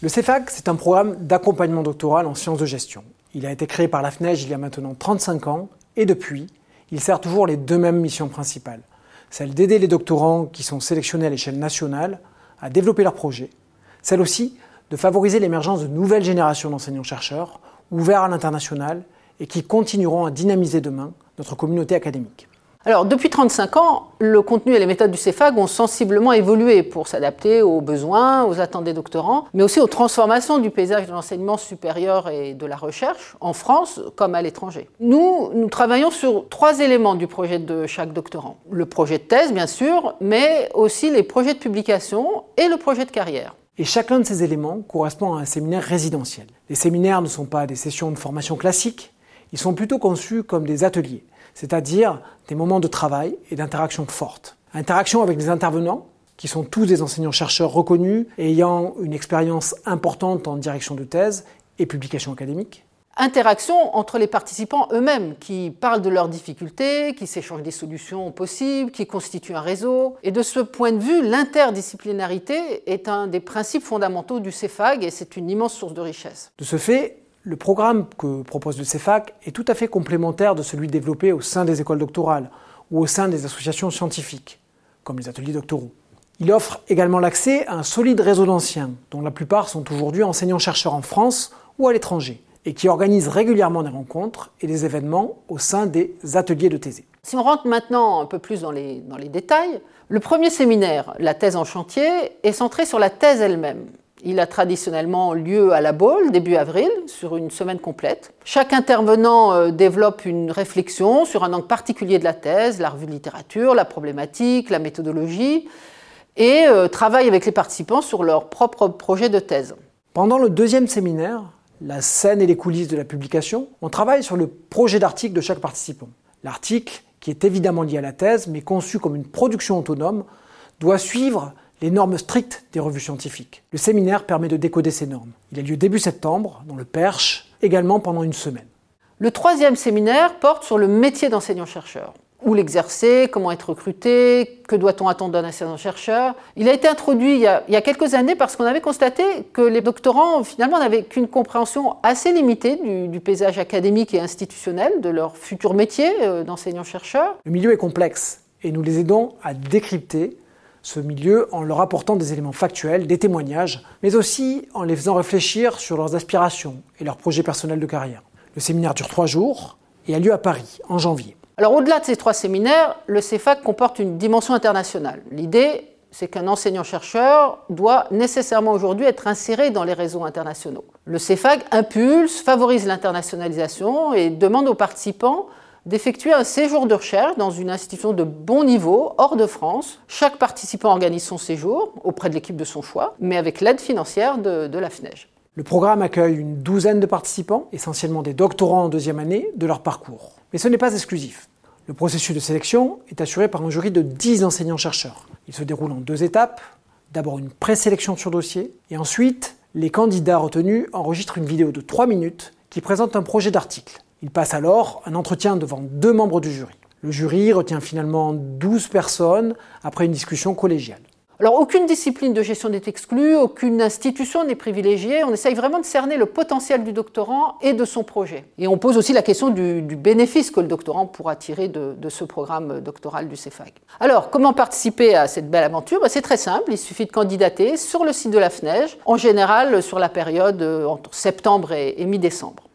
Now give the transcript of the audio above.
Le CEFAC, c'est un programme d'accompagnement doctoral en sciences de gestion. Il a été créé par la FNEJ il y a maintenant 35 ans et depuis, il sert toujours les deux mêmes missions principales. Celle d'aider les doctorants qui sont sélectionnés à l'échelle nationale à développer leurs projets. Celle aussi de favoriser l'émergence de nouvelles générations d'enseignants-chercheurs ouverts à l'international et qui continueront à dynamiser demain notre communauté académique. Alors, depuis 35 ans, le contenu et les méthodes du CEFAG ont sensiblement évolué pour s'adapter aux besoins, aux attentes des doctorants, mais aussi aux transformations du paysage de l'enseignement supérieur et de la recherche, en France comme à l'étranger. Nous, nous travaillons sur trois éléments du projet de chaque doctorant. Le projet de thèse, bien sûr, mais aussi les projets de publication et le projet de carrière. Et chacun de ces éléments correspond à un séminaire résidentiel. Les séminaires ne sont pas des sessions de formation classiques, ils sont plutôt conçus comme des ateliers c'est-à-dire des moments de travail et d'interaction fortes. Interaction avec les intervenants, qui sont tous des enseignants-chercheurs reconnus ayant une expérience importante en direction de thèse et publication académique. Interaction entre les participants eux-mêmes, qui parlent de leurs difficultés, qui s'échangent des solutions possibles, qui constituent un réseau. Et de ce point de vue, l'interdisciplinarité est un des principes fondamentaux du CEFAG et c'est une immense source de richesse. De ce fait, le programme que propose le CEFAC est tout à fait complémentaire de celui développé au sein des écoles doctorales ou au sein des associations scientifiques, comme les ateliers doctoraux. Il offre également l'accès à un solide réseau d'anciens, dont la plupart sont aujourd'hui enseignants-chercheurs en France ou à l'étranger, et qui organisent régulièrement des rencontres et des événements au sein des ateliers de thésée. Si on rentre maintenant un peu plus dans les, dans les détails, le premier séminaire, la thèse en chantier, est centré sur la thèse elle-même. Il a traditionnellement lieu à la Baule, début avril, sur une semaine complète. Chaque intervenant euh, développe une réflexion sur un angle particulier de la thèse, la revue de littérature, la problématique, la méthodologie, et euh, travaille avec les participants sur leur propre projet de thèse. Pendant le deuxième séminaire, la scène et les coulisses de la publication, on travaille sur le projet d'article de chaque participant. L'article, qui est évidemment lié à la thèse, mais conçu comme une production autonome, doit suivre les normes strictes des revues scientifiques. Le séminaire permet de décoder ces normes. Il a lieu début septembre, dans le Perche, également pendant une semaine. Le troisième séminaire porte sur le métier d'enseignant-chercheur. Où l'exercer, comment être recruté, que doit-on attendre d'un enseignant-chercheur. Il a été introduit il y a, quelques années parce qu'on avait constaté que les doctorants finalement n'avaient qu'une compréhension assez limitée du, du, paysage académique et institutionnel de leur futur métier euh, d'enseignant-chercheur. Le milieu est complexe et nous les aidons à décrypter ce milieu en leur apportant des éléments factuels, des témoignages, mais aussi en les faisant réfléchir sur leurs aspirations et leurs projets personnels de carrière. Le séminaire dure trois jours et a lieu à Paris en janvier. Alors au-delà de ces trois séminaires, le CEFAC comporte une dimension internationale. L'idée, c'est qu'un enseignant-chercheur doit nécessairement aujourd'hui être inséré dans les réseaux internationaux. Le CEFAC impulse, favorise l'internationalisation et demande aux participants d'effectuer un séjour de recherche dans une institution de bon niveau hors de France. Chaque participant organise son séjour auprès de l'équipe de son choix, mais avec l'aide financière de, la FNEJ. Le programme accueille une douzaine de participants, essentiellement des doctorants en deuxième année, de leur parcours. Mais ce n'est pas exclusif. Le processus de sélection est assuré par un jury de 10 enseignants-chercheurs. Il se déroule en deux étapes. D'abord une présélection sur dossier, et ensuite, les candidats retenus enregistrent une vidéo de 3 minutes qui présente un projet d'article. Il passe alors un entretien devant deux membres du jury. Le jury retient finalement 12 personnes après une discussion collégiale. Alors aucune discipline de gestion n'est exclue, aucune institution n'est privilégiée. On essaye vraiment de cerner le potentiel du doctorant et de son projet. Et on pose aussi la question du, bénéfice que le doctorant pourra tirer de, ce programme doctoral du CEFAG. Alors comment participer à cette belle aventure? Ben, C'est très simple, il suffit de candidater sur le site de la FNEJ, en général sur la période euh, entre septembre et mi-décembre.